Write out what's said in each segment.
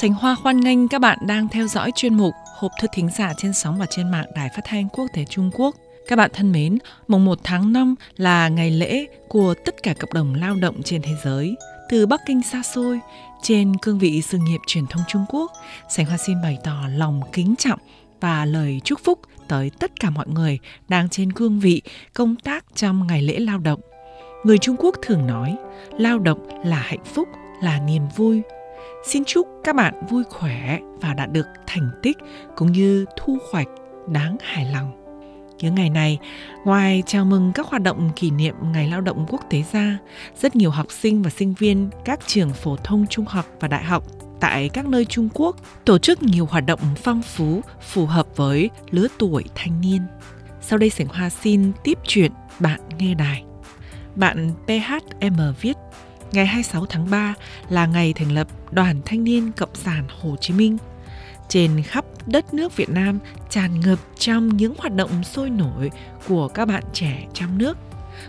Sánh Hoa hoan nghênh các bạn đang theo dõi chuyên mục Hộp thư thính giả trên sóng và trên mạng Đài Phát thanh Quốc tế Trung Quốc. Các bạn thân mến, mùng 1 tháng 5 là ngày lễ của tất cả cộng đồng lao động trên thế giới. Từ Bắc Kinh xa xôi, trên cương vị sự nghiệp truyền thông Trung Quốc, Sánh Hoa xin bày tỏ lòng kính trọng và lời chúc phúc tới tất cả mọi người đang trên cương vị công tác trong ngày lễ lao động. Người Trung Quốc thường nói, lao động là hạnh phúc, là niềm vui, Xin chúc các bạn vui khỏe và đạt được thành tích cũng như thu hoạch đáng hài lòng. Những ngày này, ngoài chào mừng các hoạt động kỷ niệm Ngày Lao động Quốc tế ra, rất nhiều học sinh và sinh viên các trường phổ thông trung học và đại học tại các nơi Trung Quốc tổ chức nhiều hoạt động phong phú phù hợp với lứa tuổi thanh niên. Sau đây Sảnh Hoa xin tiếp chuyện bạn nghe đài. Bạn PHM viết Ngày 26 tháng 3 là ngày thành lập Đoàn Thanh niên Cộng sản Hồ Chí Minh. Trên khắp đất nước Việt Nam tràn ngập trong những hoạt động sôi nổi của các bạn trẻ trong nước.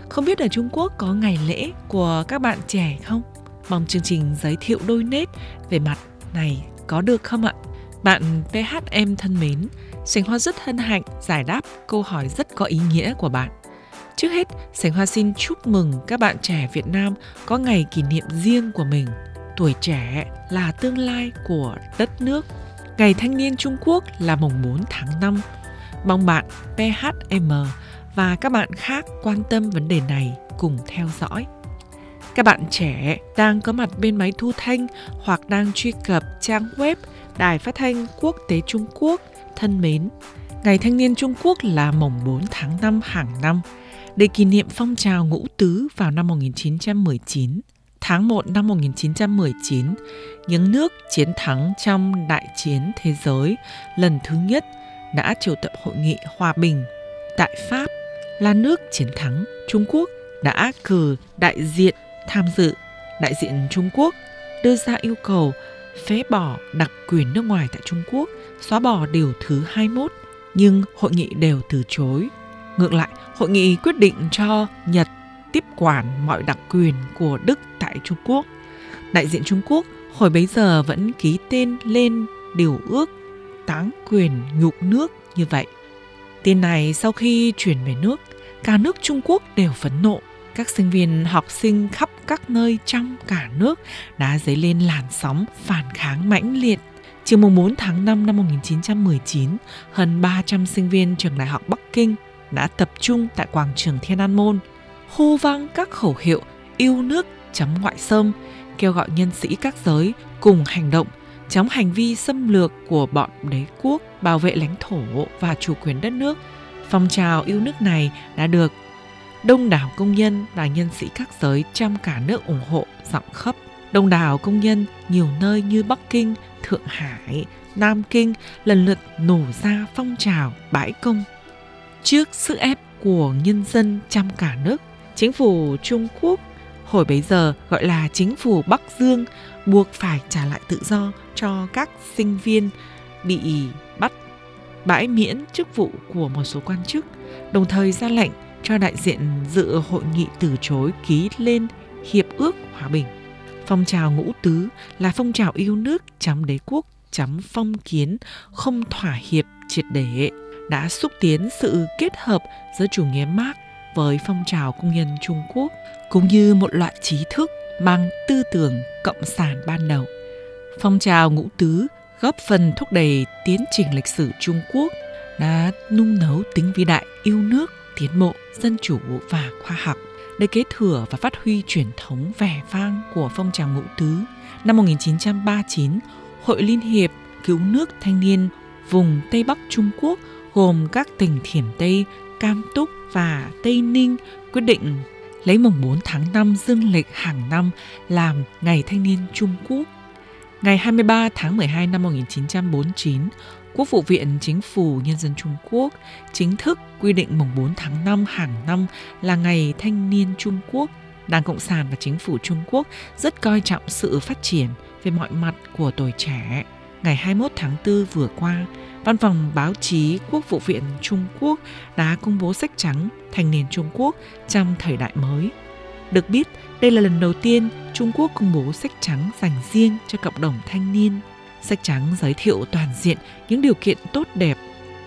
Không biết ở Trung Quốc có ngày lễ của các bạn trẻ không? Mong chương trình giới thiệu đôi nét về mặt này có được không ạ? Bạn PHM thân mến, Sành Hoa rất hân hạnh giải đáp câu hỏi rất có ý nghĩa của bạn. Trước hết, Sảnh Hoa xin chúc mừng các bạn trẻ Việt Nam có ngày kỷ niệm riêng của mình. Tuổi trẻ là tương lai của đất nước. Ngày Thanh niên Trung Quốc là mùng 4 tháng 5. Mong bạn PHM và các bạn khác quan tâm vấn đề này cùng theo dõi. Các bạn trẻ đang có mặt bên máy thu thanh hoặc đang truy cập trang web Đài Phát thanh Quốc tế Trung Quốc thân mến. Ngày Thanh niên Trung Quốc là mùng 4 tháng 5 hàng năm để kỷ niệm phong trào ngũ tứ vào năm 1919. Tháng 1 năm 1919, những nước chiến thắng trong đại chiến thế giới lần thứ nhất đã triệu tập hội nghị hòa bình tại Pháp là nước chiến thắng Trung Quốc đã cử đại diện tham dự. Đại diện Trung Quốc đưa ra yêu cầu phế bỏ đặc quyền nước ngoài tại Trung Quốc, xóa bỏ điều thứ 21, nhưng hội nghị đều từ chối. Ngược lại, hội nghị quyết định cho Nhật tiếp quản mọi đặc quyền của Đức tại Trung Quốc. Đại diện Trung Quốc hồi bấy giờ vẫn ký tên lên điều ước táng quyền nhục nước như vậy. Tin này sau khi chuyển về nước, cả nước Trung Quốc đều phấn nộ. Các sinh viên học sinh khắp các nơi trong cả nước đã dấy lên làn sóng phản kháng mãnh liệt. Chiều 4 tháng 5 năm 1919, hơn 300 sinh viên trường Đại học Bắc Kinh đã tập trung tại quảng trường Thiên An Môn, hô vang các khẩu hiệu yêu nước chấm ngoại xâm, kêu gọi nhân sĩ các giới cùng hành động chống hành vi xâm lược của bọn đế quốc bảo vệ lãnh thổ và chủ quyền đất nước. Phong trào yêu nước này đã được đông đảo công nhân và nhân sĩ các giới trong cả nước ủng hộ rộng khắp. Đông đảo công nhân nhiều nơi như Bắc Kinh, Thượng Hải, Nam Kinh lần lượt nổ ra phong trào bãi công Trước sức ép của nhân dân trong cả nước, chính phủ Trung Quốc hồi bấy giờ gọi là chính phủ Bắc Dương buộc phải trả lại tự do cho các sinh viên bị bắt bãi miễn chức vụ của một số quan chức, đồng thời ra lệnh cho đại diện dự hội nghị từ chối ký lên hiệp ước hòa bình. Phong trào ngũ tứ là phong trào yêu nước chấm đế quốc chấm phong kiến không thỏa hiệp triệt để đã xúc tiến sự kết hợp giữa chủ nghĩa Marx với phong trào công nhân Trung Quốc cũng như một loại trí thức mang tư tưởng cộng sản ban đầu. Phong trào ngũ tứ góp phần thúc đẩy tiến trình lịch sử Trung Quốc đã nung nấu tính vĩ đại yêu nước, tiến bộ, dân chủ và khoa học để kế thừa và phát huy truyền thống vẻ vang của phong trào ngũ tứ. Năm 1939, Hội Liên hiệp Cứu nước Thanh niên vùng Tây Bắc Trung Quốc gồm các tỉnh Thiểm Tây, Cam Túc và Tây Ninh quyết định lấy mùng 4 tháng 5 dương lịch hàng năm làm Ngày Thanh niên Trung Quốc. Ngày 23 tháng 12 năm 1949, Quốc vụ viện Chính phủ Nhân dân Trung Quốc chính thức quy định mùng 4 tháng 5 hàng năm là Ngày Thanh niên Trung Quốc. Đảng Cộng sản và Chính phủ Trung Quốc rất coi trọng sự phát triển về mọi mặt của tuổi trẻ. Ngày 21 tháng 4 vừa qua, Văn phòng báo chí Quốc vụ viện Trung Quốc đã công bố sách trắng Thanh niên Trung Quốc trong thời đại mới. Được biết, đây là lần đầu tiên Trung Quốc công bố sách trắng dành riêng cho cộng đồng thanh niên. Sách trắng giới thiệu toàn diện những điều kiện tốt đẹp,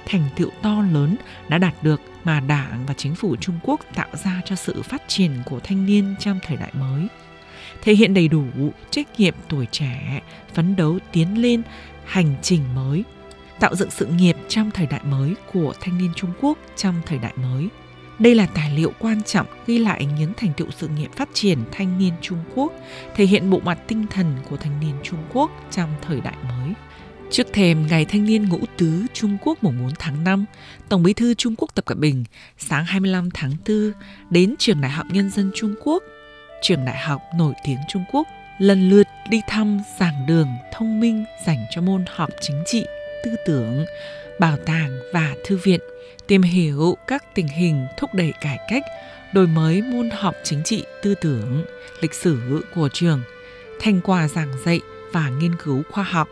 thành tựu to lớn đã đạt được mà Đảng và chính phủ Trung Quốc tạo ra cho sự phát triển của thanh niên trong thời đại mới. Thể hiện đầy đủ trách nhiệm tuổi trẻ, phấn đấu tiến lên hành trình mới, tạo dựng sự nghiệp trong thời đại mới của thanh niên Trung Quốc trong thời đại mới. Đây là tài liệu quan trọng ghi lại những thành tựu sự nghiệp phát triển thanh niên Trung Quốc, thể hiện bộ mặt tinh thần của thanh niên Trung Quốc trong thời đại mới. Trước thềm Ngày Thanh niên Ngũ Tứ Trung Quốc mùng 4 tháng 5, Tổng bí thư Trung Quốc Tập Cận Bình sáng 25 tháng 4 đến Trường Đại học Nhân dân Trung Quốc, trường đại học nổi tiếng Trung Quốc, lần lượt đi thăm giảng đường thông minh dành cho môn học chính trị, tư tưởng, bảo tàng và thư viện, tìm hiểu các tình hình thúc đẩy cải cách, đổi mới môn học chính trị, tư tưởng, lịch sử của trường, thành quả giảng dạy và nghiên cứu khoa học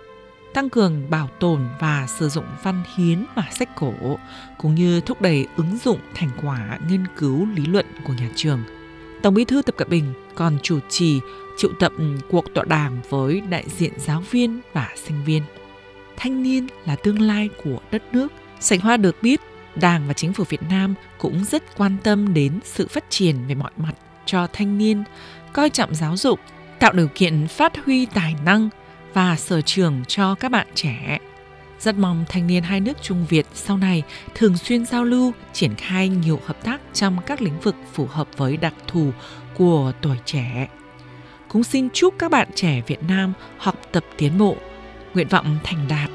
tăng cường bảo tồn và sử dụng văn hiến và sách cổ, cũng như thúc đẩy ứng dụng thành quả nghiên cứu lý luận của nhà trường. Tổng bí thư Tập Cận Bình còn chủ trì triệu tập cuộc tọa đàm với đại diện giáo viên và sinh viên. Thanh niên là tương lai của đất nước. Sảnh Hoa được biết, Đảng và chính phủ Việt Nam cũng rất quan tâm đến sự phát triển về mọi mặt cho thanh niên, coi trọng giáo dục, tạo điều kiện phát huy tài năng, và sở trường cho các bạn trẻ. Rất mong thanh niên hai nước Trung Việt sau này thường xuyên giao lưu, triển khai nhiều hợp tác trong các lĩnh vực phù hợp với đặc thù của tuổi trẻ. Cũng xin chúc các bạn trẻ Việt Nam học tập tiến bộ, nguyện vọng thành đạt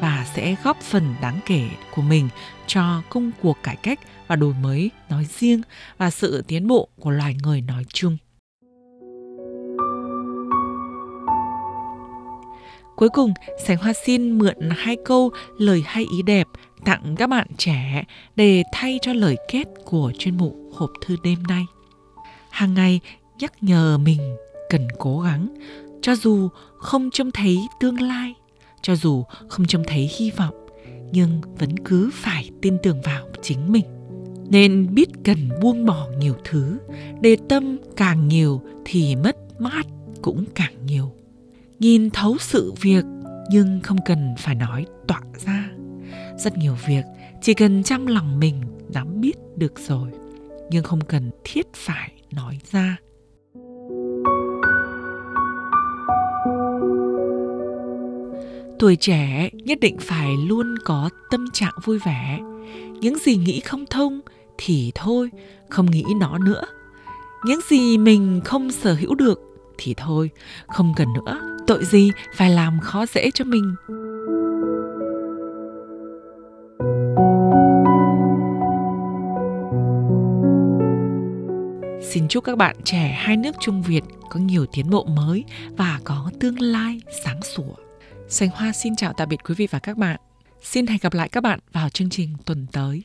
và sẽ góp phần đáng kể của mình cho công cuộc cải cách và đổi mới nói riêng và sự tiến bộ của loài người nói chung. Cuối cùng, Sánh Hoa xin mượn hai câu lời hay ý đẹp tặng các bạn trẻ để thay cho lời kết của chuyên mục hộp thư đêm nay. Hàng ngày nhắc nhở mình cần cố gắng, cho dù không trông thấy tương lai, cho dù không trông thấy hy vọng, nhưng vẫn cứ phải tin tưởng vào chính mình. Nên biết cần buông bỏ nhiều thứ, để tâm càng nhiều thì mất mát cũng càng nhiều. Nhìn thấu sự việc nhưng không cần phải nói tọa ra. Rất nhiều việc chỉ cần trong lòng mình nắm biết được rồi nhưng không cần thiết phải nói ra. Tuổi trẻ nhất định phải luôn có tâm trạng vui vẻ. Những gì nghĩ không thông thì thôi, không nghĩ nó nữa. Những gì mình không sở hữu được thì thôi, không cần nữa. Tội gì phải làm khó dễ cho mình? Xin chúc các bạn trẻ hai nước Trung Việt có nhiều tiến bộ mới và có tương lai sáng sủa. Sành Hoa xin chào tạm biệt quý vị và các bạn. Xin hẹn gặp lại các bạn vào chương trình tuần tới.